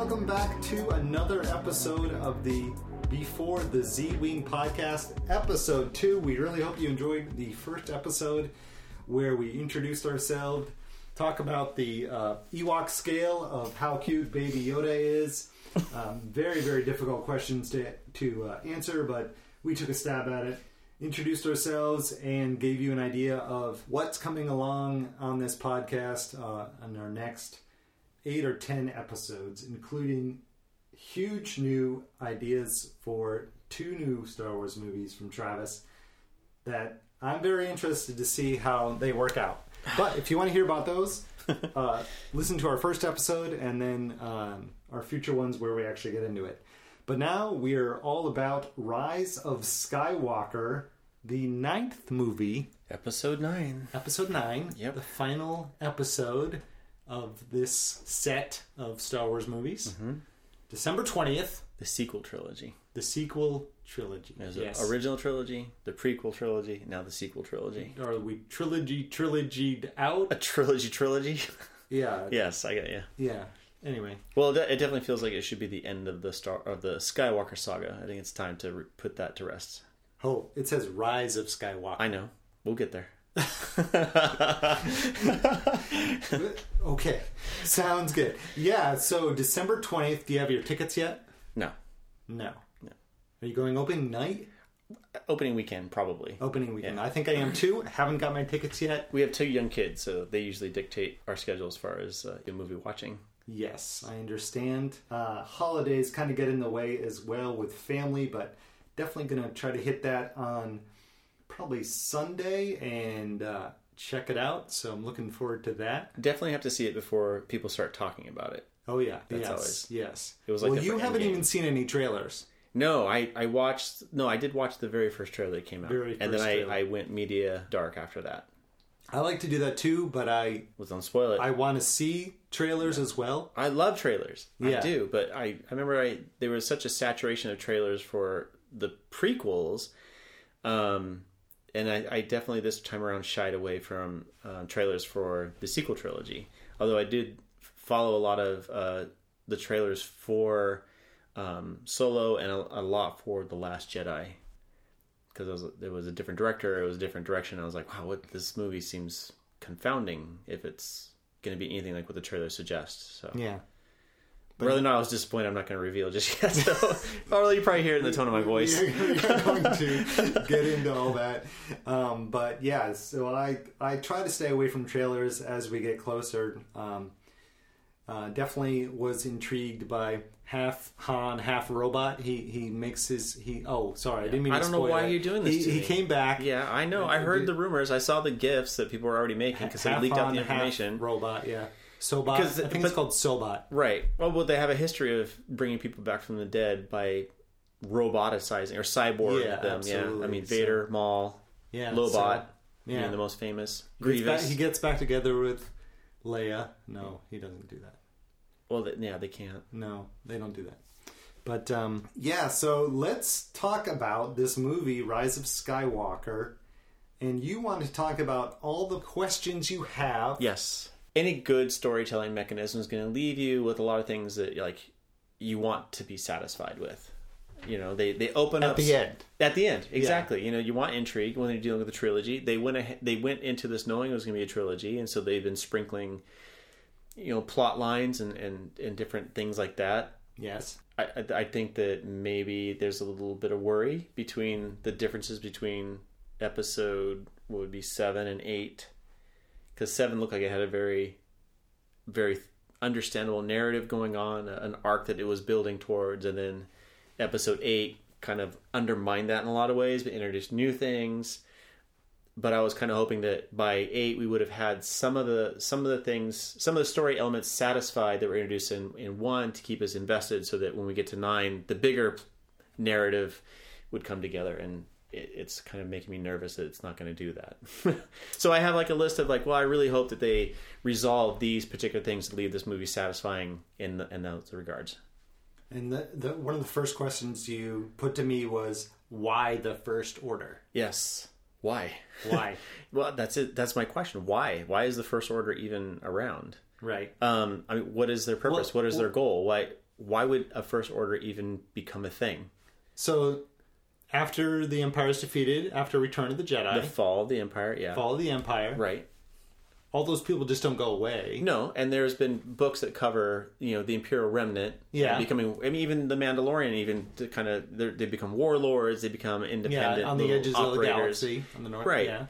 welcome back to another episode of the Before the Z Wing podcast, episode two. We really hope you enjoyed the first episode where we introduced ourselves, talk about the uh, Ewok scale of how cute Baby Yoda is. Um, very, very difficult questions to, to uh, answer, but we took a stab at it. Introduced ourselves and gave you an idea of what's coming along on this podcast uh, on our next eight or ten episodes, including huge new ideas for two new Star Wars movies from Travis that I'm very interested to see how they work out. But if you want to hear about those, uh, listen to our first episode and then um, our future ones where we actually get into it. But now we are all about Rise of Skywalker, the ninth movie, Episode 9. episode nine. Yep. The final episode of this set of Star Wars movies. Mm-hmm. December 20th, The sequel trilogy. the sequel trilogy. There's yes. the original trilogy, the prequel trilogy, now the sequel trilogy. Are we trilogy trilogied out? A trilogy trilogy? Yeah. yes, I got you. Yeah. Anyway. Well, it it definitely feels like it should be the end of the star of the Skywalker saga. I think it's time to re- put that to rest. Oh, it says Rise of Skywalker. I know. We'll get there. okay. Sounds good. Yeah, so December 20th, do you have your tickets yet? No. No. No. Are you going opening night? Opening weekend, probably. Opening weekend. Yeah. I think I am too. Haven't got my tickets yet. We have two young kids, so they usually dictate our schedule as far as uh, the movie watching. Yes, I understand. Uh, holidays kind of get in the way as well with family, but definitely going to try to hit that on probably Sunday and uh, check it out. So I'm looking forward to that. Definitely have to see it before people start talking about it. Oh yeah, That's yes, always- yes. It was like well, you haven't Endgame. even seen any trailers. No, I, I watched. No, I did watch the very first trailer that came out, Very and then I. I went media dark after that. I like to do that too, but I Was on spoil it. I want to see trailers as well. I love trailers. Yeah. I do, but I, I remember I there was such a saturation of trailers for the prequels, um, and I, I definitely this time around shied away from um, trailers for the sequel trilogy. Although I did follow a lot of uh, the trailers for um, Solo and a, a lot for the Last Jedi. because it was there was a different director, it was a different direction. I was like, wow, what this movie seems confounding if it's going to be anything like what the trailer suggests. So Yeah. Whether or not I was disappointed, I'm not going to reveal just yet. So, you probably hear it in the tone of my voice. We're going to get into all that, um, but yeah. So I I try to stay away from trailers as we get closer. Um, uh, definitely was intrigued by half Han, half robot. He he makes his he. Oh, sorry, I didn't mean. To I don't know why it. you're doing this He, he me. came back. Yeah, I know. I heard the rumors. I saw the gifs that people were already making because they leaked out Han, the half information. robot. Yeah, Sobot. Because- I think but- it's called Sobot. Right. Well, well, they have a history of bringing people back from the dead by roboticizing or cyborg Yeah, them. Yeah. I mean, Vader, Maul, Yeah, Lobot, so- yeah. being the most famous. He gets, back, Grievous. he gets back together with Leia. No, he doesn't do that. well, they, yeah, they can't. No, they don't do that. But um, yeah, so let's talk about this movie, Rise of Skywalker. And you want to talk about all the questions you have. Yes. Any good storytelling mechanism is going to leave you with a lot of things that like you want to be satisfied with. You know, they they open At up the end. At the end, exactly. You know, you want intrigue when you're dealing with the trilogy. They went ahead, they went into this knowing it was going to be a trilogy, and so they've been sprinkling, you know, plot lines and and, and different things like that. Yes. I, I I think that maybe there's a little bit of worry between the differences between episode what would be seven and eight, because seven looked like it had a very, very understandable narrative going on, an arc that it was building towards, and then episode eight kind of undermined that in a lot of ways, but introduced new things. But I was kind of hoping that by eight we would have had some of the some of the things, some of the story elements satisfied that were introduced in, in one to keep us invested, so that when we get to nine, the bigger narrative would come together. And it, it's kind of making me nervous that it's not going to do that. so I have like a list of like, well, I really hope that they resolve these particular things to leave this movie satisfying in the, in those regards. And the, the, one of the first questions you put to me was, why the First Order? Yes. Why? Why? Well, that's it. That's my question. Why? Why is the First Order even around? right. Um, I mean, what is their purpose? Well, what is their goal? Why? why would a first order even become a thing? So after the Empire is defeated, after Return of the Jedi, The fall of the empire, yeah, fall of the Empire, right. all those people just don't go away. No, and there's been books that cover you know the Imperial remnant, Yeah. Uh, becoming. I mean, even the Mandalorian, even to kind of they become warlords, they become Yeah, independent on the edges of the galaxy, on the north. Right. Yeah.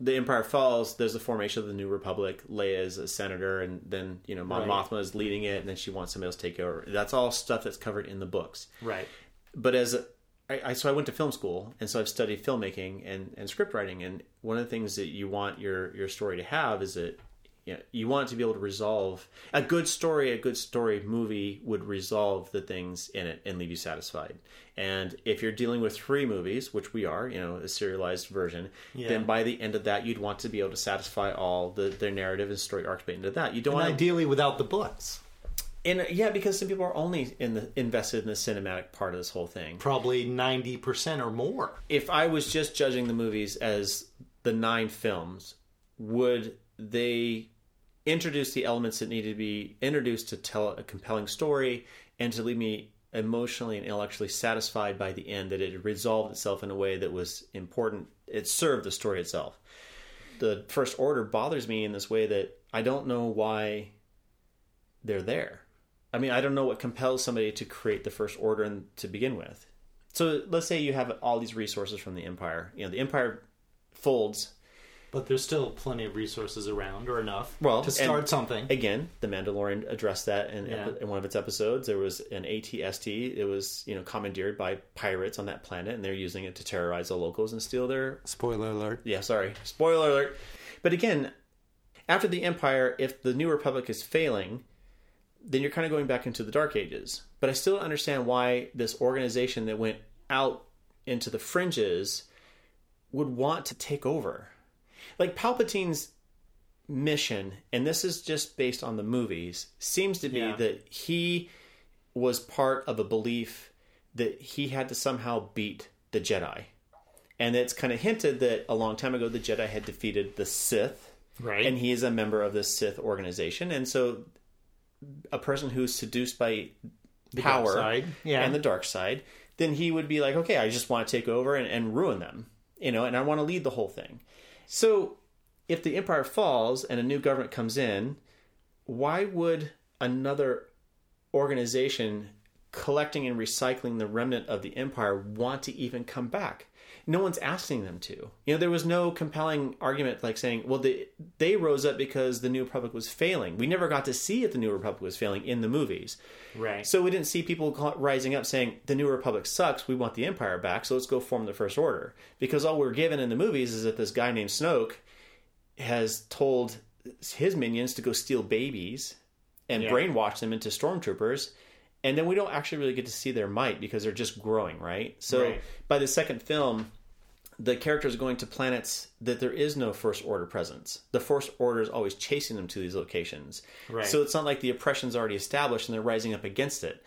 the Empire falls, there's the formation of the New Republic. Leia is a senator, and then you know Mon Right. Mothma is leading it, and then she wants somebody else to take over. That's all stuff that's covered in the books. Right. But as a, I, I so I went to film school, and so I've studied filmmaking and, and script writing. And one of the things that you want your your story to have is that you, know, you want it to be able to resolve a good story. A good story movie would resolve the things in it and leave you satisfied. And if you're dealing with three movies, which we are, you know, a serialized version, Yeah. then by the end of that, you'd want to be able to satisfy all the their narrative and story arcs by into that. You don't And want to ideally without the books. And uh, yeah, because some people are only in the invested in the cinematic part of this whole thing. Probably 90% or more. If I was just judging the movies as the nine films, would they introduce the elements that need to be introduced to tell a compelling story and to leave me emotionally and intellectually satisfied by the end that it resolved itself in a way that was important? It served the story itself. The First Order bothers me in this way that I don't know why they're there. I mean, I don't know what compels somebody to create the First Order in, to begin with. So let's say you have all these resources from the Empire. You know, the Empire folds. But there's still plenty of resources around or enough Well, to start something. Again, the Mandalorian addressed that in, Yeah. in one of its episodes. There was an ATST. It was you know commandeered by pirates on that planet, and they're using it to terrorize the locals and steal their Spoiler alert. yeah, sorry. Spoiler alert. But again, after the Empire, if the New Republic is failing, then you're kind of going back into the Dark Ages. But I still don't understand why this organization that went out into the fringes would want to take over. Like Palpatine's mission, and this is just based on the movies, seems to be Yeah. that he was part of a belief that he had to somehow beat the Jedi. And it's kind of hinted that a long time ago the Jedi had defeated the Sith, Right. and he is a member of the Sith organization. And so, a person who's seduced by The power side. Yeah. and the dark side, then he would be like, okay, I just want to take over and, and ruin them, you know, and I want to lead the whole thing. So, if the empire falls and a new government comes in, why would another organization collecting and recycling the remnant of the empire want to even come back? No one's asking them to. You know, there was no compelling argument like saying, well, they, they rose up because the New Republic was failing. We never got to see if the New Republic was failing in the movies. right. So we didn't see people rising up saying the New Republic sucks. We want the Empire back. So let's go form the First Order. Because all we're given in the movies is that this guy named Snoke has told his minions to go steal babies and Yeah. brainwash them into stormtroopers. And then we don't actually really get to see their might because they're just growing, right? So Right. by the second film, the characters going to planets that there is no First Order presence. The First Order is always chasing them to these locations. Right. So it's not like the oppression's already established and they're rising up against it.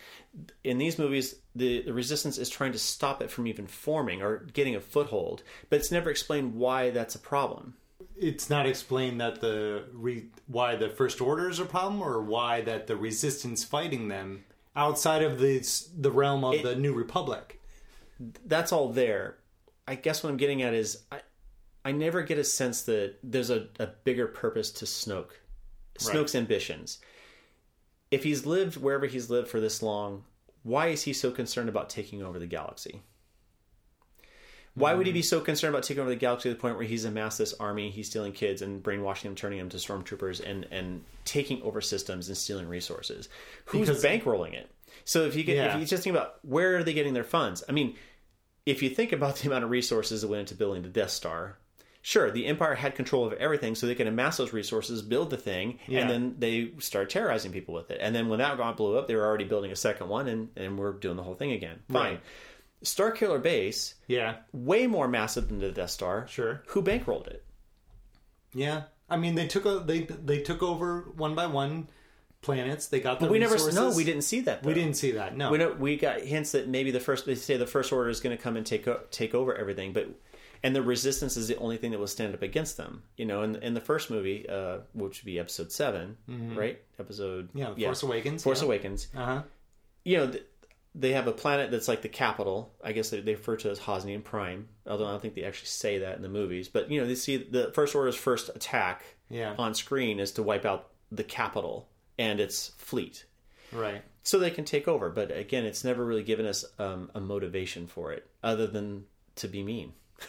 In these movies, the, the resistance is trying to stop it from even forming or getting a foothold, but it's never explained why that's a problem. it's not explained that the re- why the first order is a problem or why that the resistance fighting them outside of the the realm of the new republic. That's all there. I guess what I'm getting at is I, I never get a sense that there's a, a bigger purpose to Snoke. Snoke's ambitions. If he's lived wherever he's lived for this long, why is he so concerned about taking over the galaxy? Why would he be hmm. so concerned about taking over the galaxy to the point where he's amassed this army, he's stealing kids and brainwashing them, turning them to stormtroopers, and and taking over systems and stealing resources? Who's Because- bankrolling it? So if you get Yeah. if you just think about where are they getting their funds? I mean, if you think about the amount of resources that went into building the Death Star, sure, the Empire had control of everything, so they could amass those resources, build the thing, Yeah. and then they started terrorizing people with it. And then when that got blew up, they were already building a second one, and and we're doing the whole thing again. Fine. Right. Starkiller Base, Yeah, way more massive than the Death Star. Sure. Who bankrolled it? yeah. I mean, they took a, they they took over one by one planets. They got the we resources. never. No, we didn't see that. We didn't see that. No. We know we got hints that maybe the first they say the first order is going to come and take o- take over everything, but and the resistance is the only thing that will stand up against them. You know, in in the first movie, uh, which would be episode 7 right? Episode Mm-hmm. Yeah, Force Awakens, Force yeah. Awakens. Uh huh. you know, th- they have a planet that's like the capital. I guess they, they refer to it as Hosnian Prime, although I don't think they actually say that in the movies. But you know, they see the First Order's first attack Yeah. on screen is to wipe out the capital and its fleet, Right. so they can take over. But again, it's never really given us um, a motivation for it, other than to be mean.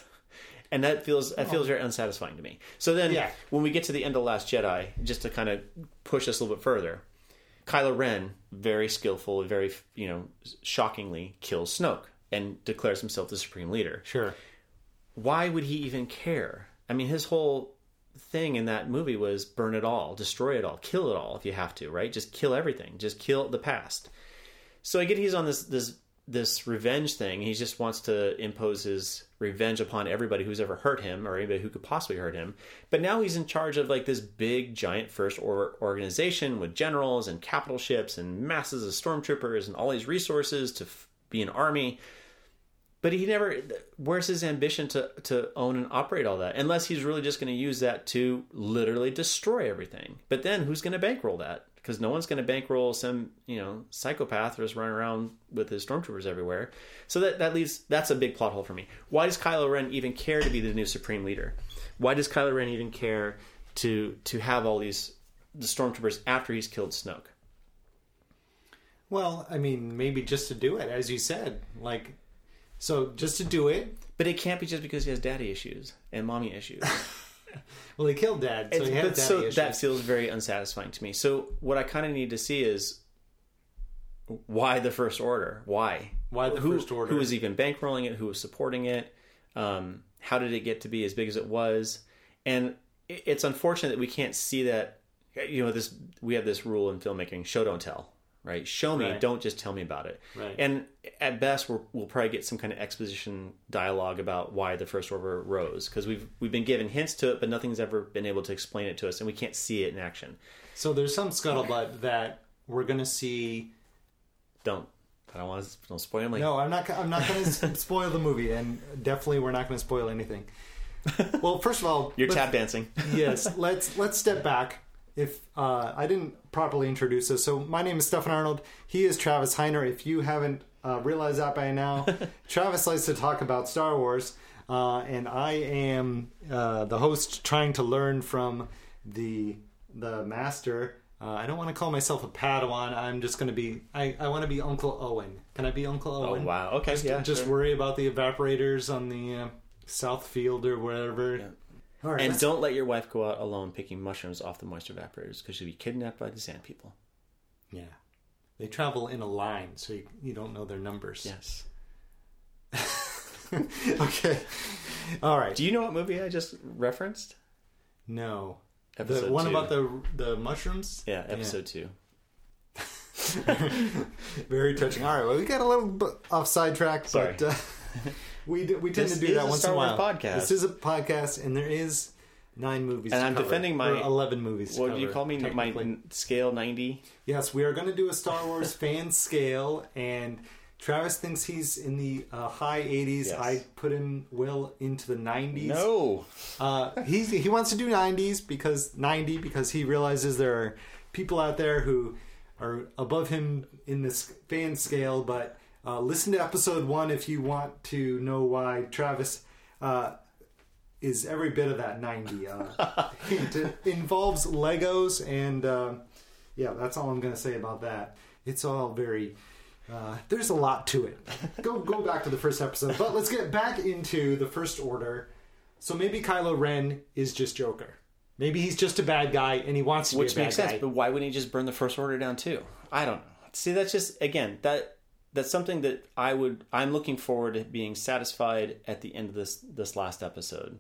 And that feels that feels very unsatisfying to me. So then, Yeah. when we get to the end of Last Jedi, just to kind of push us a little bit further, Kylo Ren, very skillful, very you know, shockingly kills Snoke and declares himself the supreme leader. Sure. Why would he even care? I mean, his whole thing in that movie was burn it all, destroy it all, kill it all if you have to, right? Just kill everything, just kill the past. So I get he's on this this this revenge thing. He just wants to impose his revenge upon everybody who's ever hurt him or anybody who could possibly hurt him. But now he's in charge of like this big giant first or- organization with generals and capital ships and masses of stormtroopers and all these resources to f- be an army. But he never. Where's his ambition to to own and operate all that? Unless he's really just going to use that to literally destroy everything. But then who's going to bankroll that? Because no one's going to bankroll some you know psychopath who's running around with his stormtroopers everywhere. So that that leaves that's a big plot hole for me. Why does Kylo Ren even care to be the new supreme leader? Why does Kylo Ren even care to to have all these the stormtroopers after he's killed Snoke? Well, I mean, maybe just to do it, as you said, like, so just to do it. But it can't be just because he has daddy issues and mommy issues. Well, he killed Dad, so It's- he had daddy so issues. that feels very unsatisfying to me. So what I kind of need to see is why the first order? Why? Why the who, First Order? Who was even bankrolling it? Who was supporting it? Um, how did it get to be as big as it was? And it's unfortunate that we can't see that. You know, this we have this rule in filmmaking: show don't tell. Right? Show me, Right. don't just tell me about it. Right. And at best, we're, we'll probably get some kind of exposition dialogue about why the first order rose because we've we've been given hints to it, but nothing's ever been able to explain it to us, and we can't see it in action. So there's some scuttlebutt that we're going to see. Don't I don't want to don't spoil my No, I'm not. I'm not going to spoil the movie, and definitely we're not going to spoil anything. Well, first of all, You're tap dancing. yes, let's let's step back. If uh, I didn't properly introduce us, so my name is Stefan Arnold. He is Travis Heiner. If you haven't uh, realized that by now, Travis likes to talk about Star Wars, uh, and I am uh, the host trying to learn from the the master. Uh, I don't want to call myself a Padawan. I'm just going to be. I, I want to be Uncle Owen. Can I be Uncle Owen? Oh Owen? wow. Okay. Just, yeah. just sure. worry about the evaporators on the uh, south field or wherever. All right, And let's- don't let your wife go out alone picking mushrooms off the moisture evaporators because she'll be kidnapped by the sand people. Yeah. They travel in a line, so you, you don't know their numbers. Yes. okay. All right. Do you know what movie I just referenced? No. Episode the one two. about the the mushrooms? Yeah, episode two. Very touching. All right. Well, we got a little bit off sidetrack, Sorry. but uh, we d- we tend This to do that a once Star in a Wars while. podcast. This is a podcast, and there is nine movies. And I'm cover, defending my- eleven movies. What do you call me? My scale ninety. Yes, we are going to do a Star Wars fan scale, and Travis thinks he's in the uh, high 80s. Yes. I put him well into the 90s. No. Uh, he's, he wants to do 90s because 90 because he realizes there are people out there who are above him in this fan scale. But uh, listen to episode one if you want to know why Travis uh, is every bit of that 90. Uh, it involves Legos, and uh, yeah, that's all I'm going to say about that. It's all very. Uh, there's a lot to it. Go go back to the first episode, but let's get back into the first order. So maybe Kylo Ren is just Joker. Maybe he's just a bad guy and he wants to Which be a bad makes guy. sense, but why wouldn't he just burn the first order down too? I don't know. See, that's just again that that's something that I would. I'm looking forward to being satisfied at the end of this this last episode.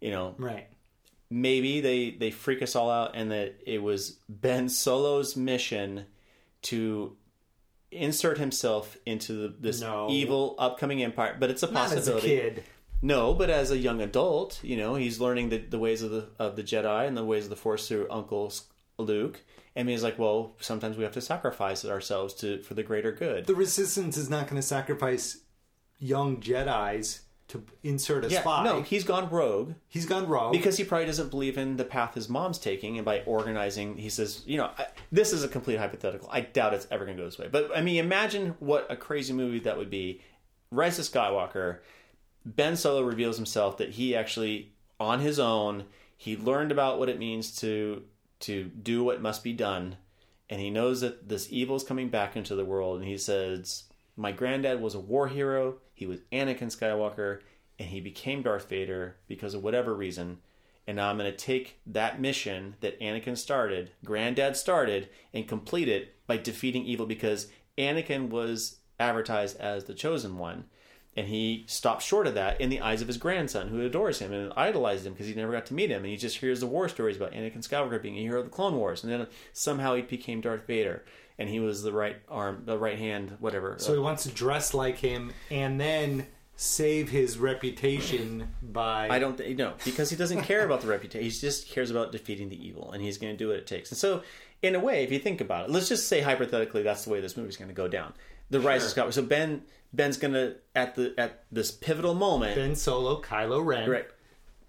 You know, right. maybe they they freak us all out, and that it was Ben Solo's mission to insert himself into the, this No. evil upcoming empire. But it's a Not as a possibility. kid. No, but as a young adult, you know, he's learning the, the ways of the of the Jedi and the ways of the Force through Uncle Luke. And he's like, well, sometimes we have to sacrifice ourselves to for the greater good. The Resistance is not going to sacrifice young Jedi's to insert a Yeah, spy. no, he's gone rogue he's gone wrong because he probably doesn't believe in the path his mom's taking, and by organizing, he says, you know, I, this is a complete hypothetical. I doubt it's ever going to go this way. But I mean, imagine what a crazy movie that would be. Rise of Skywalker. Ben Solo reveals himself that he actually, on his own, he learned about what it means to to do what must be done, and he knows that this evil is coming back into the world. And he says, "My granddad was a war hero. He was Anakin Skywalker, and he became Darth Vader because of whatever reason." And now I'm going to take that mission that Anakin started, Granddad started, and complete it by defeating evil because Anakin was advertised as the chosen one. And he stopped short of that in the eyes of his grandson, who adores him and idolizes him because he never got to meet him. And he just hears the war stories about Anakin Skywalker being a hero of the Clone Wars. And then somehow he became Darth Vader. And he was the right arm, the right hand, whatever. so he wants to dress like him and then save his reputation by I don't think no, because he doesn't care about the reputation. He just cares about defeating the evil, and he's going to do what it takes. And so, in a way, if you think about it, let's just say hypothetically, that's the way this movie's going to go down. The rise of Skywalker. So Ben Ben's to at the at this pivotal moment, Ben Solo, Kylo Ren. right?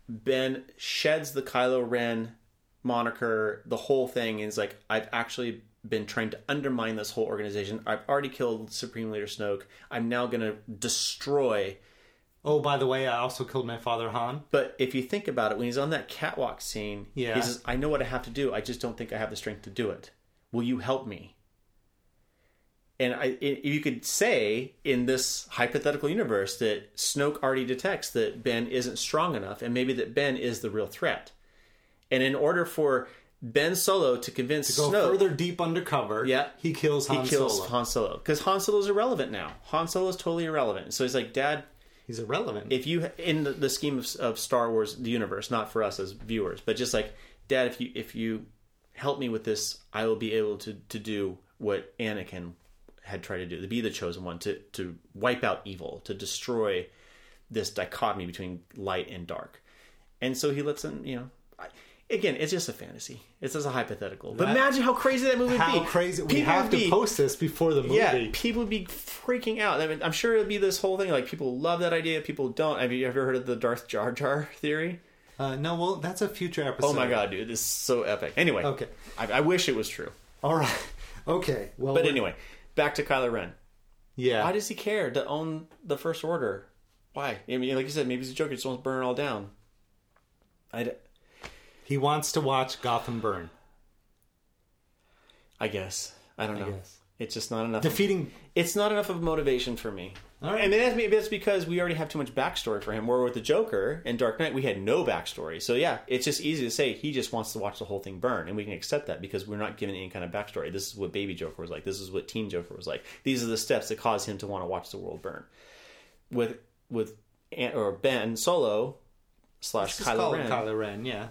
Ben sheds the Kylo Ren moniker, the whole thing, and is like, I've actually been trying to undermine this whole organization. I've already killed Supreme Leader Snoke. I'm now to destroy Oh, by the way, I also killed my father Han. But if you think about it, when he's on that catwalk scene, Yeah. he says, I know what I have to do. I just don't think I have the strength to do it. Will you help me? And I, i you could say in this hypothetical universe that Snoke already detects that Ben isn't strong enough, and maybe that Ben is the real threat. And in order for Ben Solo to convince Go Snoke, further deep undercover. Yeah. he kills Han he kills Solo. Han Solo because Han Solo's irrelevant now. Han Solo is totally irrelevant. So he's like, Dad, He's irrelevant. if you in the, the scheme of, of Star Wars the universe, not for us as viewers, but just like Dad, if you if you help me with this, I will be able to to do what Anakin had tried to do, to be the chosen one, to to wipe out evil, to destroy this dichotomy between light and dark. And so he lets him, you know. I, Again, it's just a fantasy. It's just a hypothetical. But That- imagine how crazy that movie would How be. crazy! We have to be- post this before the movie. yeah, people would be freaking out. I mean, I'm sure it'd be this whole thing. Like people love that idea, people don't. Have you ever heard of the Darth Jar Jar theory? Uh, no, well, that's a future episode. Oh my god, dude, this is so epic. Anyway, Okay. I, I wish it was true. All right. Okay. Well, But anyway, back to Kylo Ren. yeah. Why does he care to own the First Order? Why? I mean, like you said, maybe he's a joker. He just wants to burn it all down. I. he wants to watch Gotham burn. I guess. I don't know. guess. It's just not enough. Defeating. it's not enough of motivation for me. Right. Mean, that's, maybe that's because we already have too much backstory for him. Where with the Joker and Dark Knight, we had no backstory. So yeah, it's just easy to say he just wants to watch the whole thing burn, and we can accept that because we're not given any kind of backstory. This is what Baby Joker was like. This is what Teen Joker was like. These are the steps that cause him to want to watch the world burn. With with or Ben Solo slash Kylo Ren. Kylo Ren. Yeah.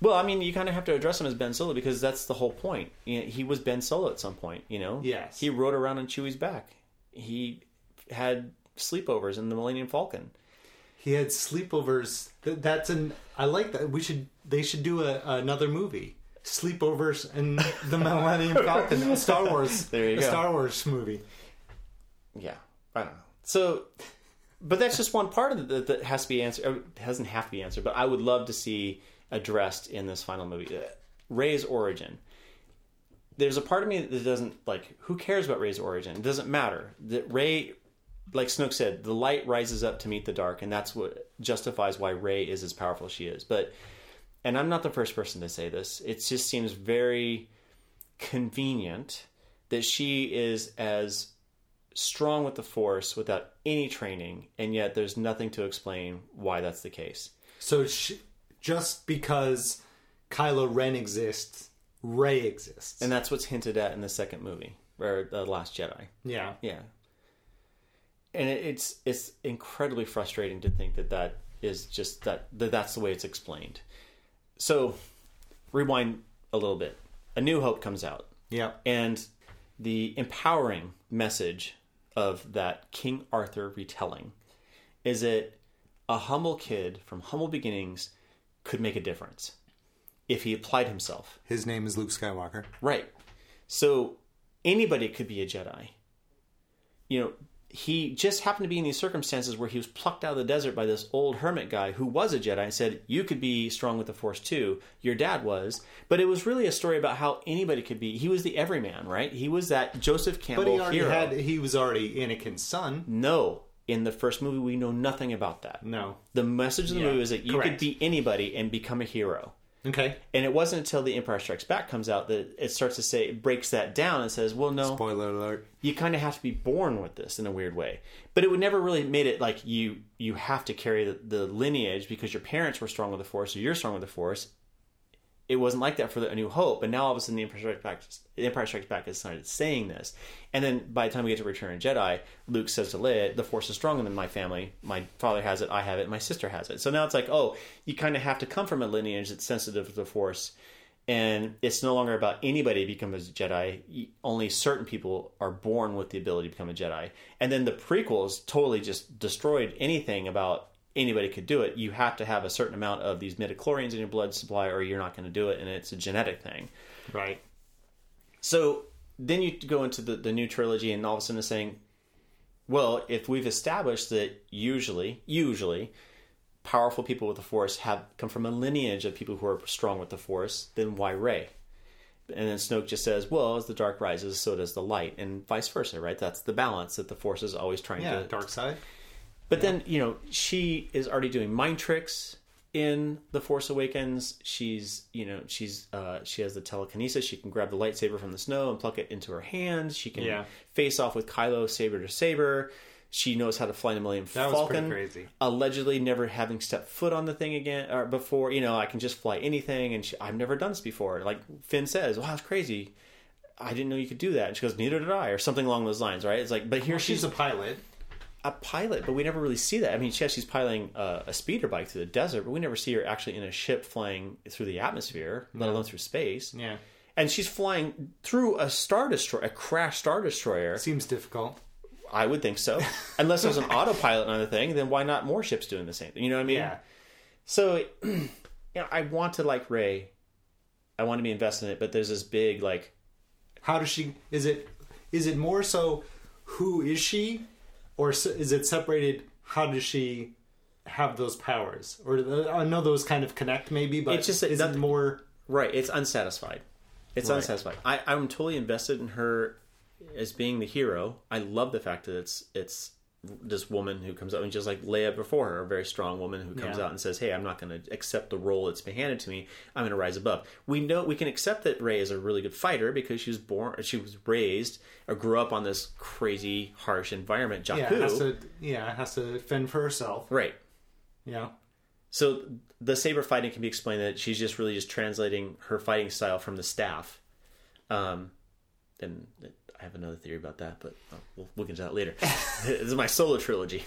Well, I mean, you kind of have to address him as Ben Solo because that's the whole point. You know, he was Ben Solo at some point, you know? Yes. He rode around on Chewie's back. He had sleepovers in the Millennium Falcon. He had sleepovers. That's an. I like that. We should. They should do a, another movie. Sleepovers in the Millennium Falcon. Star Wars. There you a go. Star Wars movie. Yeah, I don't know. So, but that's just one part of it that, that has to be answered. or Doesn't have to be answered, but I would love to see addressed in this final movie. Uh, Rey's origin. There's a part of me that doesn't like. Who cares about Rey's origin? It doesn't matter. That Rey, like Snoke said, the light rises up to meet the dark, and that's what justifies why Rey is as powerful as she is. But, and I'm not the first person to say this. It just seems very convenient that she is as strong with the force without any training and yet there's nothing to explain why that's the case So sh just because Kylo Ren exists, Rey exists. and that's what's hinted at in the second movie or the last jedi yeah. yeah and it's it's incredibly frustrating to think that that is just that, that that's the way it's explained so rewind a little bit a new hope comes out Yeah. and the empowering message of that King Arthur retelling is that a humble kid from humble beginnings could make a difference if he applied himself. His name is Luke Skywalker. Right. So anybody could be a Jedi. You know, he just happened to be in these circumstances where he was plucked out of the desert by this old hermit guy who was a Jedi and said, You could be strong with the Force too. Your dad was. But it was really a story about how anybody could be. He was the everyman, right? He was that Joseph Campbell But he already hero. had. He was already Anakin's son. No. In the first movie, we know nothing about that. No. The message of the Yeah, movie is that you could be anybody and become a hero. Okay. And it wasn't until The Empire Strikes Back comes out that it starts to say, it breaks that down and says, well, no, Spoiler alert. you kind of have to be born with this in a weird way. But it would never really made it like you you have to carry the, the lineage because your parents were strong with the Force or you're strong with the Force. It wasn't like that for the A New Hope, but now all of a sudden the Empire Strikes Back, the Empire Strikes Back has started saying this, and then by the time we get to Return of Jedi, Luke says to Leia, "The Force is stronger than my family. My father has it, I have it, my sister has it." So now it's like, oh, you kind of have to come from a lineage that's sensitive to the Force, and it's no longer about anybody becomes a Jedi. Only certain people are born with the ability to become a Jedi. And then the prequels totally just destroyed anything about anybody could do it. You have to have a certain amount of these midichlorians in your blood supply, or you're not going to do it, and it's a genetic thing. Right. So then you go into the, the new trilogy, and all of a sudden it's saying, well, if we've established that usually, usually, powerful people with the Force have come from a lineage of people who are strong with the Force, then why Rey? And then Snoke just says, well, as the dark rises, so does the light, and vice versa, right? That's the balance that the Force is always trying to. Yeah. to Dark side. But then, you know, she is already doing mind tricks in The Force Awakens. She's, you know, she's uh she has the telekinesis. She can grab the lightsaber from the snow and pluck it into her hand. She can Yeah. face off with Kylo saber to saber. She knows how to fly the Millennium That Falcon. crazy. Allegedly, never having stepped foot on the thing again or before. You know, I can just fly anything, and she, I've never done this before. Like Finn says, "Wow, that's crazy." I didn't know you could do that. And she goes, "Neither did I," or something along those lines, right? It's like, but here She's she's a pilot. A pilot, but we never really see that. I mean, yes, she's piloting uh, a speeder bike through the desert, but we never see her actually in a ship flying through the atmosphere, let alone through space. Yeah. And she's flying through a star destroyer, a crashed star destroyer. Seems difficult. I would think so, unless there's an autopilot on the thing. Then why not more ships doing the same thing? You know what I mean? Yeah. So, you know, I want to like Rey. I want to be invested in it, but there's this big like How does she? Is it? Is it more so? Who is she, or is it separated? How does she have those powers? Or uh, I know those kind of connect, maybe, but It's just is it more? Right, it's unsatisfied. It's Right. unsatisfied. I, I'm totally invested in her as being the hero. I love the fact that it's it's this woman who comes out and just like Leia before her, a very strong woman who comes Yeah. out and says, "Hey, I'm not going to accept the role that's been handed to me. I'm going to rise above." We know we can accept that Rey is a really good fighter because she was born, she was raised or grew up on this crazy, harsh environment, Jakku. Yeah, has to. Yeah, has to fend for herself. right. Yeah. So the saber fighting can be explained that she's just really just translating her fighting style from the staff. Um, and I have another theory about that, but uh, we'll, we'll get into that later. this is my solo trilogy.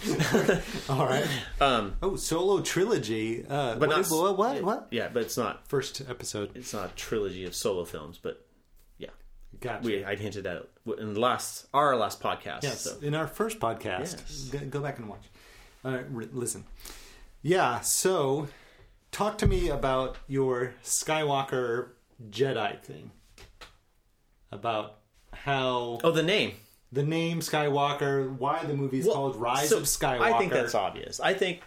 All right. um, Oh, solo trilogy. Uh, But what, not- what? What? What? yeah, but it's not First episode. it's not a trilogy of solo films, but yeah, Gotcha. we I hinted at it in the last our last podcast. Yes, So. in our first podcast. Yes. Go, go back and watch. Uh, re- listen. Yeah, so talk to me about your Skywalker Jedi thing. About how Oh, the name. the name Skywalker, why the movie's Well, called Rise so of Skywalker. I think that's obvious. I think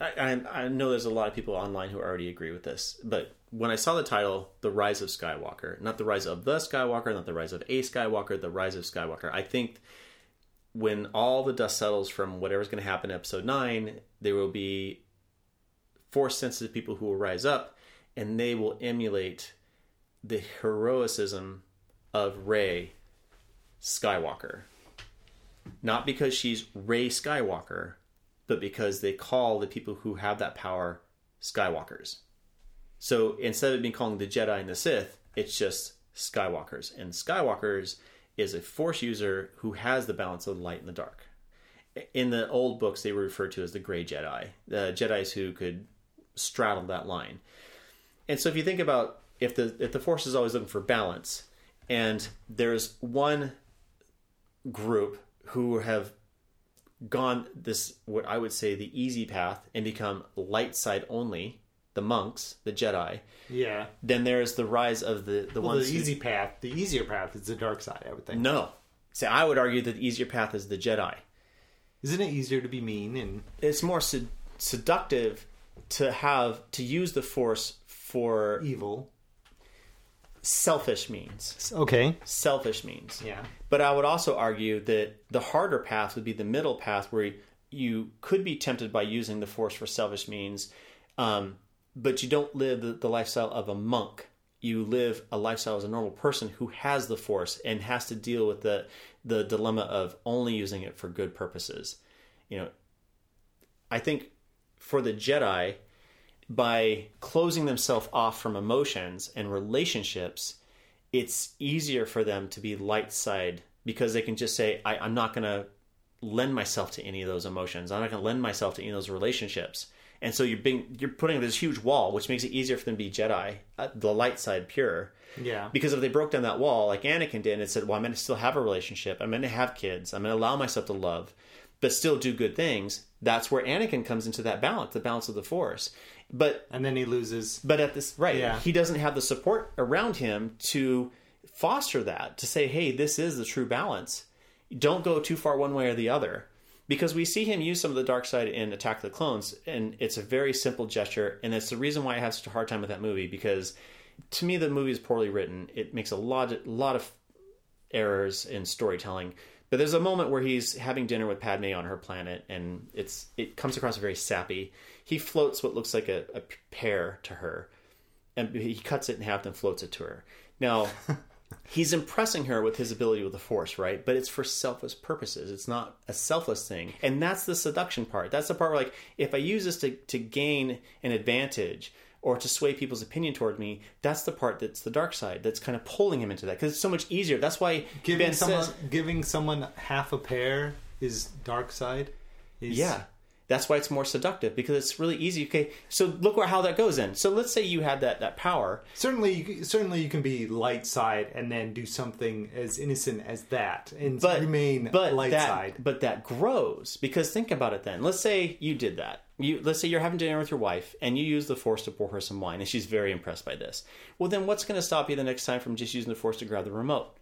I, I, I know there's a lot of people online who already agree with this, but when I saw the title, "The Rise of Skywalker," not the rise of the Skywalker, not the rise of a Skywalker, the rise of Skywalker. I think when all the dust settles from whatever's going to happen in Episode Nine, there will be force sensitive people who will rise up, and they will emulate the heroicism of Rey Skywalker not because she's Rey Skywalker, but because they call the people who have that power Skywalkers. So instead of being called the Jedi and the Sith, it's just Skywalkers. And Skywalkers is a Force user who has the balance of the light and the dark. In the old books, they were referred to as the Gray Jedi, the Jedi's who could straddle that line. And so if you think about if the if the Force is always looking for balance, and there's one group who have gone this what I would say the easy path and become light side only, the monks, the Jedi. Yeah. Then there's the rise of the the Well, the ones who- easy path, the easier path is the dark side, I would think. no. See, I would argue that the easier path is the Jedi. Isn't it easier to be mean and it's more sed- seductive to have to use the force for evil? Selfish means. Okay. Selfish means. Yeah. But I would also argue that the harder path would be the middle path where you could be tempted by using the force for selfish means, um, but you don't live the, the lifestyle of a monk. You live a lifestyle as a normal person who has the force and has to deal with the the dilemma of only using it for good purposes. You know, I think for the Jedi, by closing themselves off from emotions and relationships, it's easier for them to be light side because they can just say, I, I'm not going to lend myself to any of those emotions. I'm not going to lend myself to any of those relationships. And so you're being you're putting this huge wall, which makes it easier for them to be Jedi, uh, the light side pure. Yeah. Because if they broke down that wall like Anakin did and said, "Well, I'm going to still have a relationship. I'm going to have kids. I'm going to allow myself to love, but still do good things," that's where Anakin comes into that balance, the balance of the Force. But And then he loses. but at this right, Yeah. he doesn't have the support around him to foster that to say, "Hey, this is the true balance. Don't go too far one way or the other." Because we see him use some of the dark side in Attack of the Clones, and it's a very simple gesture, and it's the reason why I have such a hard time with that movie. Because to me, the movie is poorly written. It makes a lot, lot of errors in storytelling. But there's a moment where he's having dinner with Padme on her planet, and it's it comes across very sappy. He floats what looks like a, a pear to her, and he cuts it in half and floats it to her. Now, he's impressing her with his ability with the Force, right? But it's for selfless purposes. It's not a selfless thing, and that's the seduction part. That's the part where, like, if I use this to to gain an advantage or to sway people's opinion toward me, that's the part that's the dark side. That's kind of pulling him into that because it's so much easier. That's why Giving Ben someone says, giving someone half a pear is dark side. Is, Yeah. That's why it's more seductive because it's really easy. Okay, so look where, how that goes in. So let's say you had that that power. Certainly, you- certainly you can be light side and then do something as innocent as that and but remain but light that, side. But that grows because think about it. Then let's say you did that. You let's say you're having dinner with your wife and you use the force to pour her some wine and she's very impressed by this. Well, then what's going to stop you the next time from just using the force to grab the remote?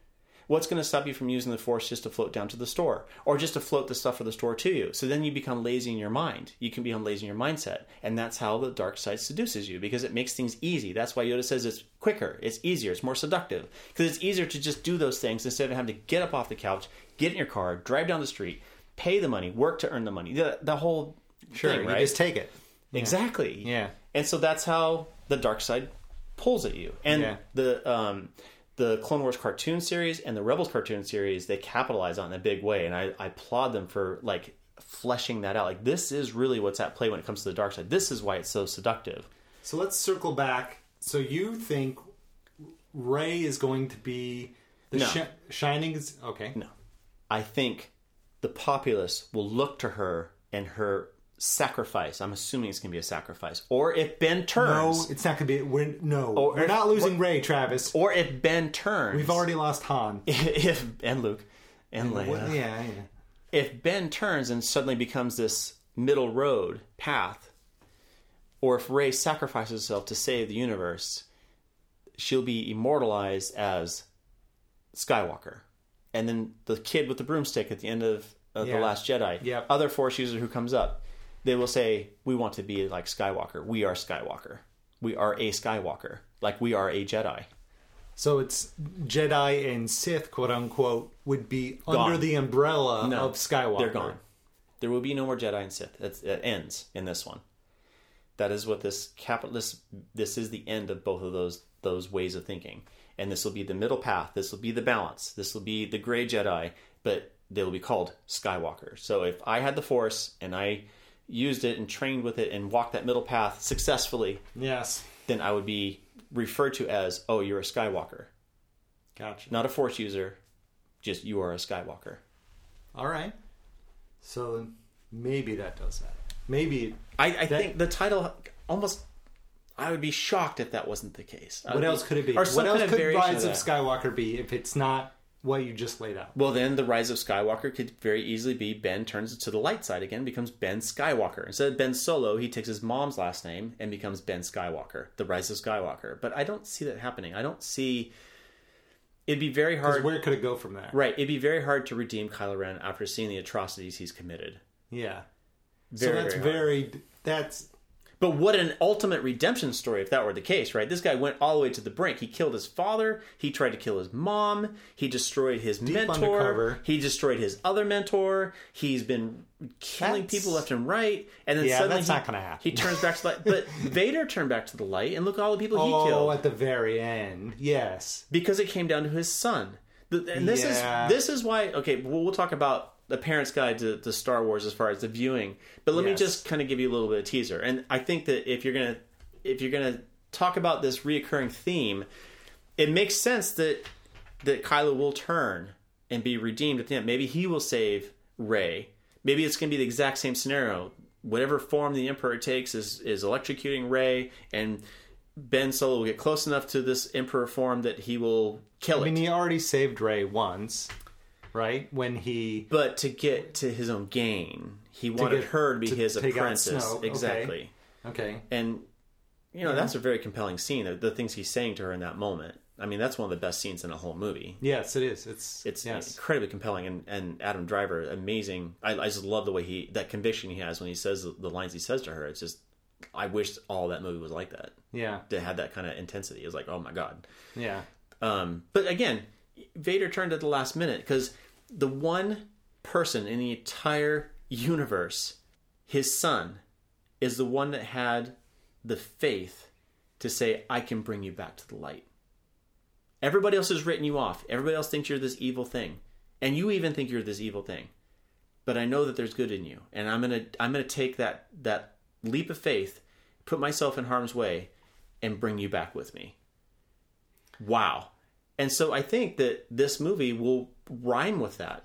What's going to stop you from using the force just to float down to the store or just to float the stuff for the store to you? So then you become lazy in your mind. You can become lazy in your mindset. And that's how the dark side seduces you because it makes things easy. That's why Yoda says it's quicker, it's easier, it's more seductive because it's easier to just do those things instead of having to get up off the couch, get in your car, drive down the street, pay the money, work to earn the money. The, the whole Sure, thing, you just take it. Exactly. Yeah. And so that's how the dark side pulls at you. And Yeah. the um the Clone Wars cartoon series and the Rebels cartoon series, they capitalize on it in a big way. And I, I applaud them for like fleshing that out. Like this is really what's at play when it comes to the dark side. This is why it's so seductive. So let's circle back. So you think Rey is going to be the No. shi- shining? Is, okay. No. I think the populace will look to her and her sacrifice. I'm assuming it's gonna be a sacrifice. Or if Ben turns. No, it's not going to be. We're, no, Or we're if- not losing Rey, Travis. or if Ben turns We've already lost Han. if and Luke and Leia. Well, yeah, yeah. if Ben turns and suddenly becomes this middle road path, or if Rey sacrifices herself to save the universe, she'll be immortalized as Skywalker. And then the kid with the broomstick at the end of, of Yeah. The Last Jedi, Yep. other Force user who comes up, they will say, We want to be like Skywalker. We are Skywalker. We are a Skywalker. Like we are a Jedi. So it's Jedi and Sith, quote unquote, would be Gone. under the umbrella No, of Skywalker. They're gone. There will be no more Jedi and Sith. That's, it ends in this one. That is what this capitalist. This is the end of both of those those ways of thinking, and this will be the middle path. This will be the balance. This will be the gray Jedi, but they will be called Skywalker. So if I had the Force and I used it and trained with it and walked that middle path successfully, Yes. then I would be referred to as, "Oh, you're a Skywalker, Gotcha. not a Force user. Just you are a Skywalker." All right. So maybe that does that. Maybe. I, I think the title almost. I would be shocked if that wasn't the case. I What else could it be? Or What else could Rise of that. Skywalker be if it's not what you just laid out? Well, then the Rise of Skywalker could very easily be Ben turns to the light side again, becomes Ben Skywalker. Instead of Ben Solo, he takes his mom's last name and becomes Ben Skywalker, the Rise of Skywalker. But I don't see that happening. I don't see. it'd be very hard. where could it go from there? Right, it'd be very hard to redeem Kylo Ren after seeing the atrocities he's committed. Yeah. Very, so that's very very, that's But what an ultimate redemption story if that were the case, right? This guy went all the way to the brink. He killed his father. He tried to kill his mom. He destroyed his mentor. undercover. He destroyed his other mentor. He's been killing That's- people left and right. And then Yeah, suddenly that's he, not gonna happen. He turns back to the light. But Vader turned back to the light, and look at all the people he oh killed at the very end. Yes. because it came down to his son. And this Yeah. is this is why. Okay, we'll, we'll talk about the parent's guide to, to Star Wars as far as the viewing. But let me just kind of give you a little bit of teaser. And I think that if you're gonna if you're gonna talk about this reoccurring theme, it makes sense that that Kylo will turn and be redeemed at the end. Maybe he will save Rey. Maybe it's gonna be the exact same scenario. Whatever form the Emperor takes is is electrocuting Rey and. Ben Solo will get close enough to this Emperor form that he will kill I it. mean, he already saved Rey once, right? When he but to get to his own gain, he wanted get- her to be to his apprentice. Snoke, okay. Exactly. okay, And you know, Yeah. that's a very compelling scene. The, the things he's saying to her in that moment. I mean, that's one of the best scenes in the whole movie. yes, it is. It's It's yes, incredibly compelling, and, and Adam Driver, amazing. I, I just love the way he that conviction he has when he says the, the lines he says to her. It's just, I wish all that movie was like that. yeah, To have that kind of intensity, it's like, oh my god. yeah, Um, but again, Vader turned at the last minute because the one person in the entire universe, his son, is the one that had the faith to say, I can bring you back to the light. Everybody else has written you off. Everybody else thinks you're this evil thing. And you even think you're this evil thing. But I know that there's good in you. And I'm gonna I'm gonna take that that leap of faith, put myself in harm's way, and bring you back with me. Wow. And so I think that this movie will rhyme with that.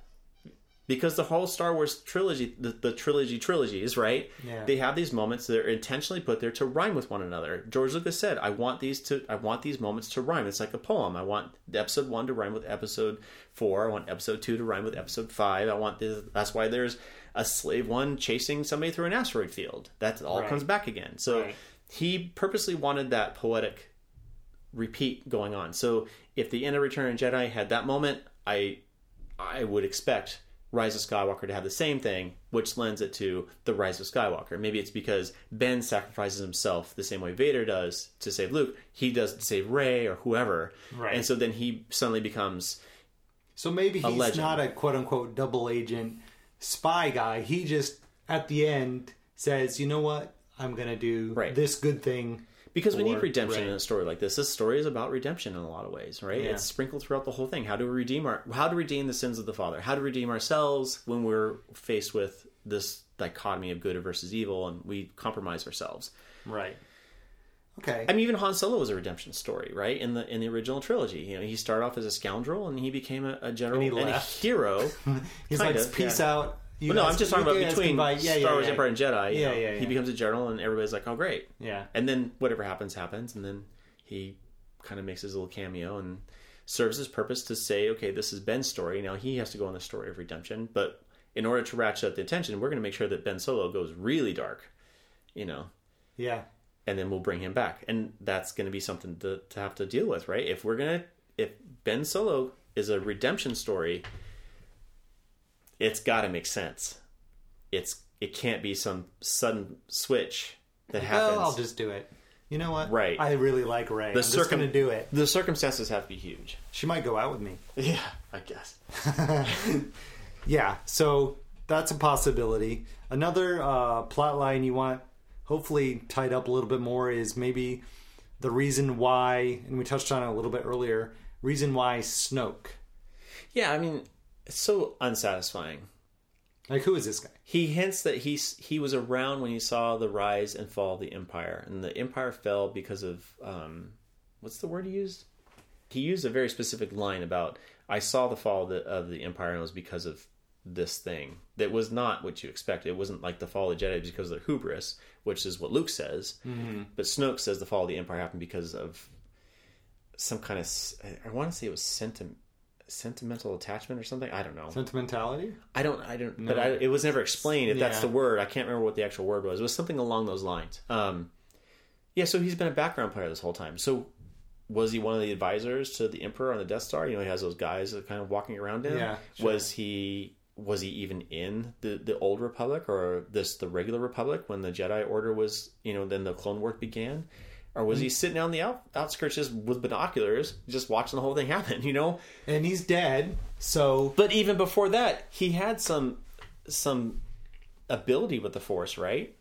Because the whole Star Wars trilogy, the, the trilogy trilogies, right? Yeah. They have these moments that are intentionally put there to rhyme with one another. George Lucas said, "I want these to, I want these moments to rhyme. It's like a poem. I want episode one to rhyme with episode four. I want episode two to rhyme with episode five. I want this. That's why there's a slave one chasing somebody through an asteroid field. That all Right. comes back again. So Right. he purposely wanted that poetic repeat going on. So if the end of Return of Jedi had that moment, I I would expect Rise of Skywalker to have the same thing, which lends it to the Rise of Skywalker. Maybe it's because Ben sacrifices himself the same way Vader does to save Luke. He does to save Rey or whoever, Right. and so then he suddenly becomes So maybe he's legend. not a quote unquote double agent spy guy. He just at the end says, "You know what? I'm gonna do Right. this good thing." Because we Or- need redemption right. in a story like this. This story is about redemption in a lot of ways, right? Yeah. It's sprinkled throughout the whole thing. How do we redeem our how to redeem the sins of the father? How to redeem ourselves when we're faced with this dichotomy of good versus evil and we compromise ourselves. Right. Okay. I mean even Han Solo was a redemption story, right? In the in the original trilogy. You know, he started off as a scoundrel and he became a, a general And he and, a hero. he's like, of, "Peace yeah. out." But no, guys- I'm just talking about between buy- yeah, yeah, Star Wars yeah. Empire and Jedi. Yeah, know, yeah, He becomes a general and everybody's like, Oh great. Yeah. And then whatever happens, happens, and then he kind of makes his little cameo and serves his purpose to say, okay, this is Ben's story. Now he has to go on the story of redemption, but in order to ratchet up the attention, we're going to make sure that Ben Solo goes really dark, you know, Yeah. and then we'll bring him back, and that's going to be something to, to have to deal with, right? If we're gonna, if Ben Solo is a redemption story, it's got to make sense. It's it can't be some sudden switch that happens. Well, I'll just do it. You know what? Right. I really like Rey. I'm just circum- gonna do it. The circumstances have to be huge. She might go out with me. Yeah, I guess. Yeah, so that's a possibility. Another uh, plot line you want hopefully tied up a little bit more is maybe the reason why, and we touched on it a little bit earlier, reason why Snoke. Yeah, I mean, it's so unsatisfying. Like, who is this guy? He hints that he he was around when he saw the rise and fall of the empire, and the empire fell because of um, what's the word he used? He used a very specific line about I saw the fall of the, of the empire, and it was because of this thing that was not what you expected. It wasn't like the fall of the Jedi because of their hubris, which is what Luke says. Mm-hmm. But Snoke says the fall of the empire happened because of some kind of I want to say it was sentiment sentimental attachment or something. I don't know. Sentimentality? I don't, I don't, No. but I, it was never explained if that's the word. I can't remember what the actual word was. It was something along those lines. Um, yeah, so he's been a background player this whole time. So was he one of the advisors to the Emperor on the Death Star? You know, he has those guys that kind of walking around him. Yeah, sure. Was he was he even in the the old Republic or this the regular Republic when the Jedi Order was you know then the Clone Wars began? Or was Mm. he sitting on the out, outskirts just with binoculars, just watching the whole thing happen? You know, and he's dead. So but even before that, he had some some ability with the Force, right?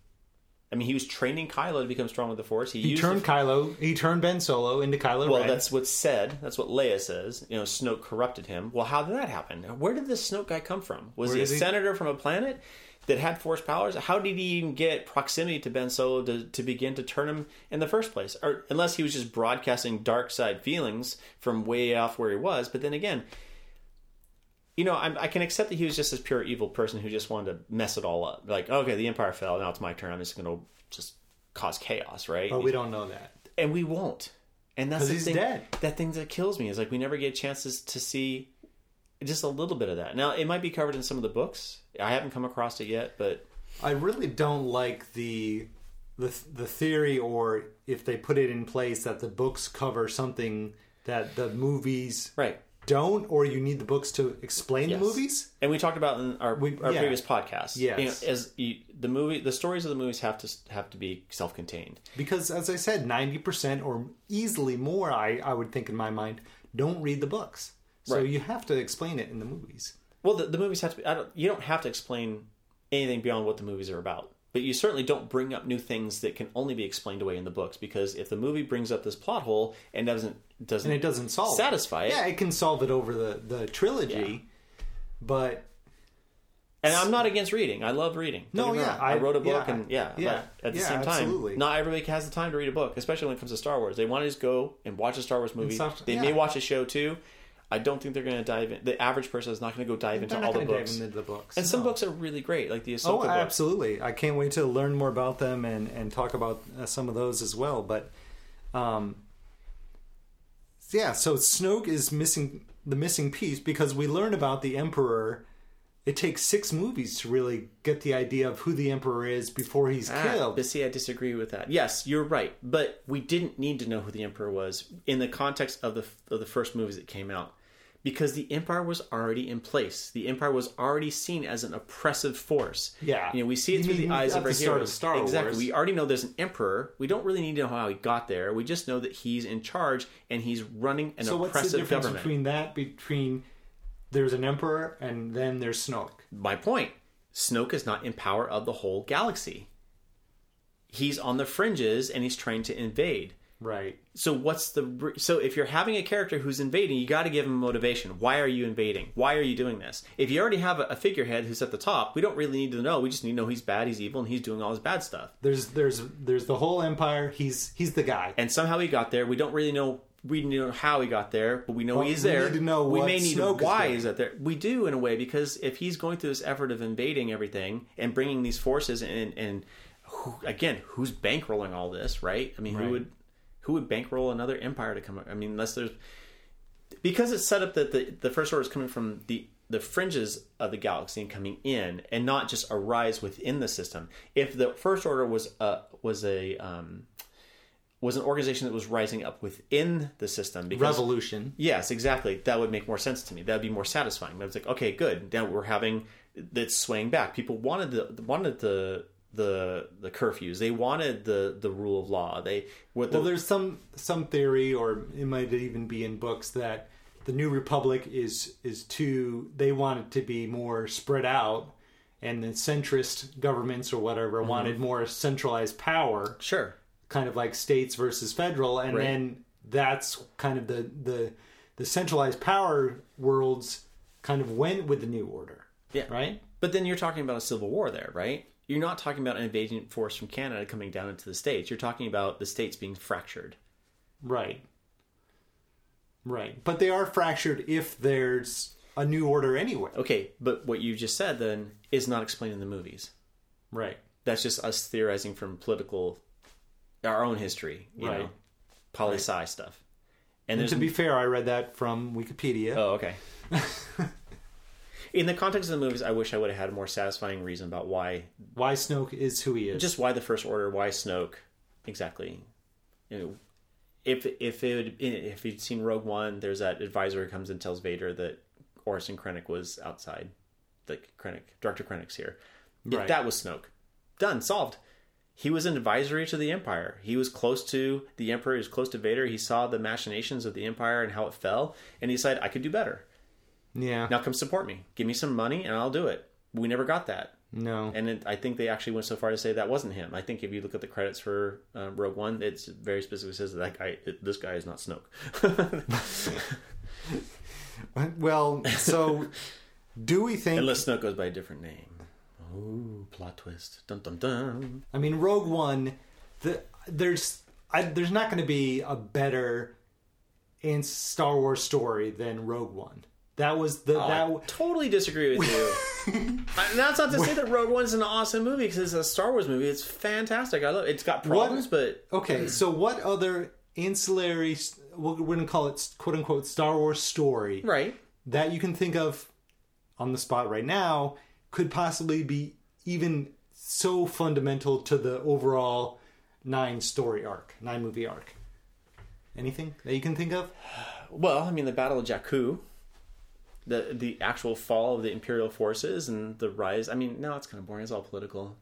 I mean, he was training Kylo to become strong with the Force. He, he used turned the, Kylo. He turned Ben Solo into Kylo well. Ren. That's what's said. That's what Leia says. You know, Snoke corrupted him. Well, how did that happen? Where did this Snoke guy come from? Was Where he a he? senator from a planet that had Force powers? How did he even get proximity to Ben Solo to, to begin to turn him in the first place? Or unless he was just broadcasting dark side feelings from way off where he was. But then again, you know, I'm, I can accept that he was just this pure evil person who just wanted to mess it all up. Like, okay, the Empire fell. Now it's my turn. I'm just going to just cause chaos, right? but we don't know that. and we won't. And that's the he's thing, dead. That thing that kills me is like we never get chances to see just a little bit of that. Now it might be covered in some of the books. I haven't come across it yet, but I really don't like the the the theory, or if they put it in place that the books cover something that the movies right. don't, or you need the books to explain Yes. the movies. And we talked about in our We- our yeah. previous podcast. Yes. you know, as you, the movie, the stories of the movies have to have to be self contained. Because, as I said, ninety percent or easily more, I I would think in my mind, don't read the books. So Right. you have to explain it in the movies. Well, the, the movies have to. Be, I don't. You don't have to explain anything beyond what the movies are about. But you certainly don't bring up new things that can only be explained away in the books because if the movie brings up this plot hole and doesn't doesn't and it doesn't solve satisfy it. it, Yeah, it can solve it over the the trilogy, but And I'm not against reading. I love reading. Don't No, yeah. I, I- wrote a book, yeah, and yeah, yeah, but at the yeah, same time, absolutely. not everybody has the time to read a book, especially when it comes to Star Wars. They want to just go and watch a Star Wars movie. stuff- they may watch a show too. I don't think they're going to dive in. The average person is not going to go dive into all the going to dive books. into the books. and some books are really great, like the Ahsoka Oh, books. absolutely! I can't wait to learn more about them and and talk about uh, some of those as well. But, um, yeah. So Snoke is missing the missing piece because we learn about the Emperor. It takes six movies to really get the idea of who the Emperor is before he's Ah, killed. but see, I disagree with that. Yes, you're right, but we didn't need to know who the Emperor was in the context of the of the first movies that came out, because the Empire was already in place. The Empire was already seen as an oppressive force. Yeah. you know, we see it through the eyes of our the start of heroes. Star exactly, we already know there's an Emperor. We don't really need to know how he got there. We just know that he's in charge and he's running an so what's the oppressive difference government. between that between there's an Emperor and then there's Snoke? my point snoke is not in power of the whole galaxy he's on the fringes and he's trying to invade Right. so what's the so if you're having a character who's invading you got to give him motivation. Why are you invading? Why are you doing this? If you already have a, a figurehead who's at the top we don't really need to know. We just need to know he's bad he's evil and he's doing all his bad stuff. There's there's there's the whole Empire. He's he's the guy. and somehow he got there. We don't really know we know how he got there but we know Well, he's we there. need to know we may need Snoke is why he's out there. We do in a way because if he's going through this effort of invading everything and bringing these forces and and who, again who's bankrolling all this right? I mean Right. who would who would bankroll another empire to come i mean unless there's because it's set up that the the first order is coming from the the fringes of the galaxy and coming in and not just a rise within the system if the first order was a was a um was an organization that was rising up within the system because Revolution. Yes, exactly. That would make more sense to me. That would be more satisfying. I was like, okay, good. Now we're having that's swaying back. People wanted the wanted the the the curfews. They wanted the the rule of law. They what the, Well, there's some some theory, or it might even be in books that the New Republic is is too. They want it to be more spread out, and the centrist governments or whatever Mm-hmm. wanted more centralized power, sure. kind of like states versus federal, and Right. then that's kind of the the the centralized power worlds kind of went with the New Order. Yeah. Right. But then you're talking about a civil war there, right? You're not talking about an invasion force from Canada coming down into the states. You're talking about the states being fractured. Right. Right. But they are fractured if there's a new order anyway. Okay, but what you just said then is not explained in the movies. Right. That's just us theorizing from political, our own history, you Right. know, poli sci stuff. And And to be fair, I read that from Wikipedia. oh okay. in the context of the movies, I wish I would have had a more satisfying reason about why, Why Snoke is who he is. just why the First Order, why Snoke, exactly. You know, if if it if you'd seen Rogue One, there's that advisor who comes and tells Vader that Orson Krennic was outside. Like Krennic, Director Krennic's here. If Right. that was Snoke, done, solved. He was an advisory to the Empire. He was close to the Emperor. He was close to Vader. He saw the machinations of the Empire and how it fell, and he decided I could do better. Yeah. Now come support me. Give me some money, and I'll do it. We never got that. No. And it, I think they actually went so far to say that wasn't him. I think if you look at the credits for uh, Rogue One, it's very specifically says that, that guy, it, this guy is not Snoke. Well, so do we think? Unless Snoke goes by a different name. Ooh, plot twist. Dun dun dun. I mean, Rogue One. The, there's I, there's not going to be a better in Star Wars story than Rogue One. That was the oh, that. I w- totally disagree with you. I- That's not to say that Rogue One's an awesome movie because it's a Star Wars movie. It's fantastic. I love it. It's got problems, but Okay, mm. so what other ancillary? We're to call it "quote unquote" Star Wars story right. that you can think of on the spot right now could possibly be even so fundamental to the overall nine story arc, nine movie arc. Anything that you can think of? Well, I mean, the Battle of Jakku, the the actual fall of the Imperial forces, and the rise. I mean, no, it's kind of boring. It's all political.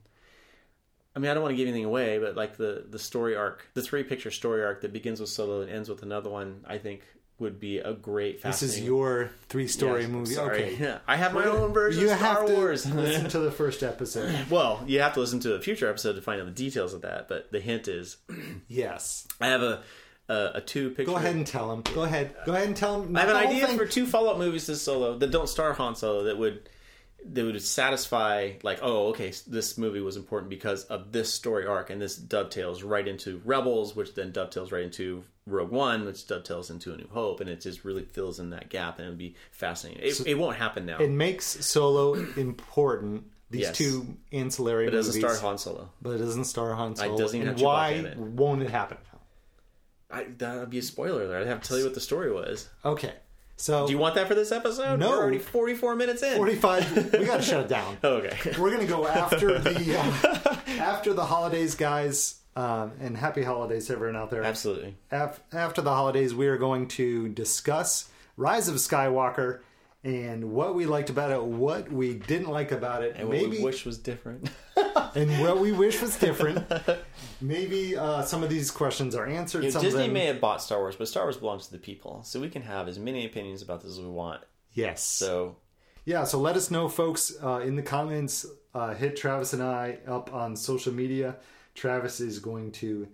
I mean, I don't want to give anything away, but like the the story arc, the three picture story arc that begins with Solo and ends with another one, I think would be a great. This is your three story Yes, movie. sorry. Okay. Yeah, I have my own version You of Star have to Wars. listen to the first episode. well, you have to listen to a future episode to find out the details of that. But the hint is, Yes. I have a a, a two picture. Go ahead and tell him. Go ahead. Go ahead and tell him. I have an idea thing. for two follow up movies to Solo that don't star Han Solo that would that would satisfy like oh okay this movie was important because of this story arc and this dovetails right into Rebels which then dovetails right into Rogue One which dovetails into A New Hope and it just really fills in that gap and it would be fascinating. It, it won't happen now. It makes Solo important. These Yes. two ancillary movies. But it doesn't movies, star Han Solo. but it doesn't star Han Solo. doesn't even and have Chewbacca why won't it happen? I, that would be a spoiler alert. I'd have to tell you what the story was. Okay, so Do you want that for this episode? No. We're already 44 minutes in. forty-five. we got to shut it down. Okay. We're gonna go after the uh, after the holidays, guys. Um, and happy holidays, to everyone out there. Absolutely. Af- after the holidays, we are going to discuss Rise of Skywalker and what we liked about it, what we didn't like about it, And what maybe we wish was different. and what we wish was different. maybe uh, some of these questions are answered. You know, Disney them, may have bought Star Wars, but Star Wars belongs to the people, so we can have as many opinions about this as we want. yes. So Yeah, so let us know, folks, uh, in the comments. Uh, hit Travis and I up on social media. Travis is going to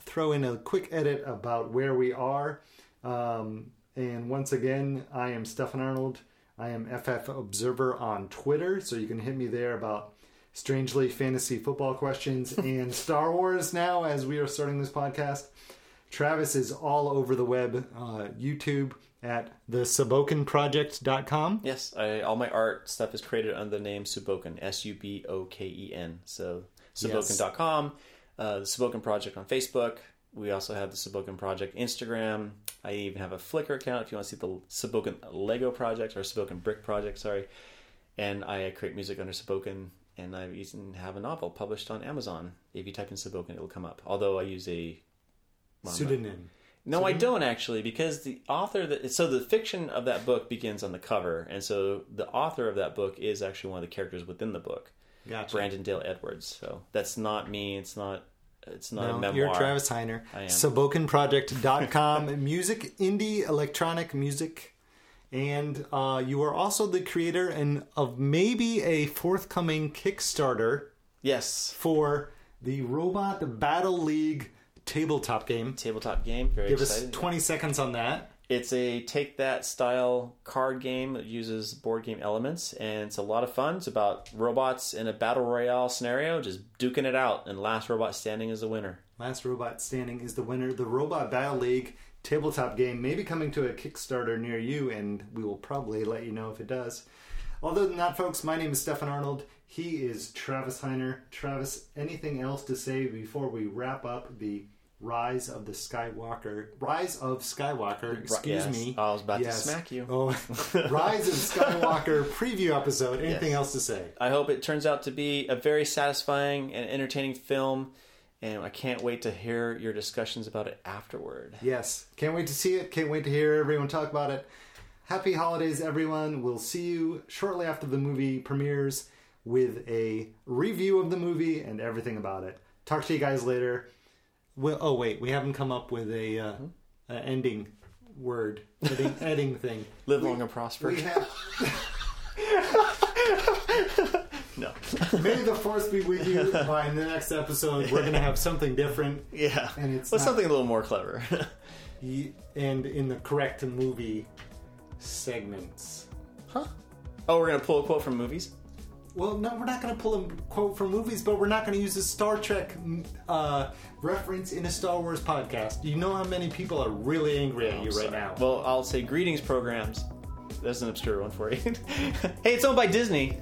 throw in a quick edit about where we are. Um, and once again, I am Stefan Arnold. I am FF Observer on Twitter, so you can hit me there about strangely fantasy football questions and Star Wars now as we are starting this podcast. Travis is all over the web, uh, YouTube at the SubokenProject.com. yes, I, all my art stuff is created under the name Suboken, S U B O K E N. So Suboken.com, uh, the Suboken Project on Facebook. We also have the Suboken Project Instagram. I even have a Flickr account if you want to see the Suboken Lego Project or Suboken Brick Project. Sorry, and I create music under Suboken, and I even have a novel published on Amazon. If you type in Suboken, it'll come up. Although I use a well, Pseudonym. no, I don't actually, because the author that so the fiction of that book begins on the cover, and so the author of that book is actually one of the characters within the book, Gotcha. Brandon Dale Edwards. So that's not me. It's not. It's not a memoir. you're Travis Heiner. I am. SubokenProject.com. music, indie, electronic music. And uh, you are also the creator and of maybe a forthcoming Kickstarter Yes, for the Robot Battle League tabletop game. tabletop game. Very Give us 20 seconds on that. It's a take that style card game that uses board game elements, and it's a lot of fun. It's about robots in a battle royale scenario, just duking it out, and last robot standing is the winner. Last Robot Standing is the winner. The Robot Battle League tabletop game may be coming to a Kickstarter near you, and we will probably let you know if it does. Other than that, folks, my name is Stefan Arnold. He is Travis Heiner. Travis, anything else to say before we wrap up the Rise of the Skywalker? Rise of Skywalker, excuse yes. me. I was about to smack you. Oh, Rise of Skywalker preview episode. Anything Yes. else to say? I hope it turns out to be a very satisfying and entertaining film. and I can't wait to hear your discussions about it afterward. Yes. Can't wait to see it. Can't wait to hear everyone talk about it. Happy holidays, everyone. We'll see you shortly after the movie premieres with a review of the movie and everything about it. Talk to you guys later. Well, oh, wait. We haven't come up with a, uh, a ending word, ending, ending thing. Live long and prosper. We have. no. May the force be with you. By the next episode, we're gonna have something different. Yeah. And it's What's not- something a little more clever? Ye- and in the correct movie segments. huh? Oh, we're gonna pull a quote from movies. Well, no, we're not going to pull a quote from movies, but we're not going to use a Star Trek uh, reference in a Star Wars podcast. You know how many people are really angry at you right now. Well, I'll say greetings programs. That's an obscure one for you. hey, it's owned by Disney.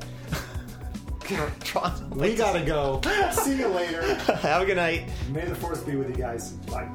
Tron. we got to go. See you later. Have a good night. May the force be with you guys. Bye.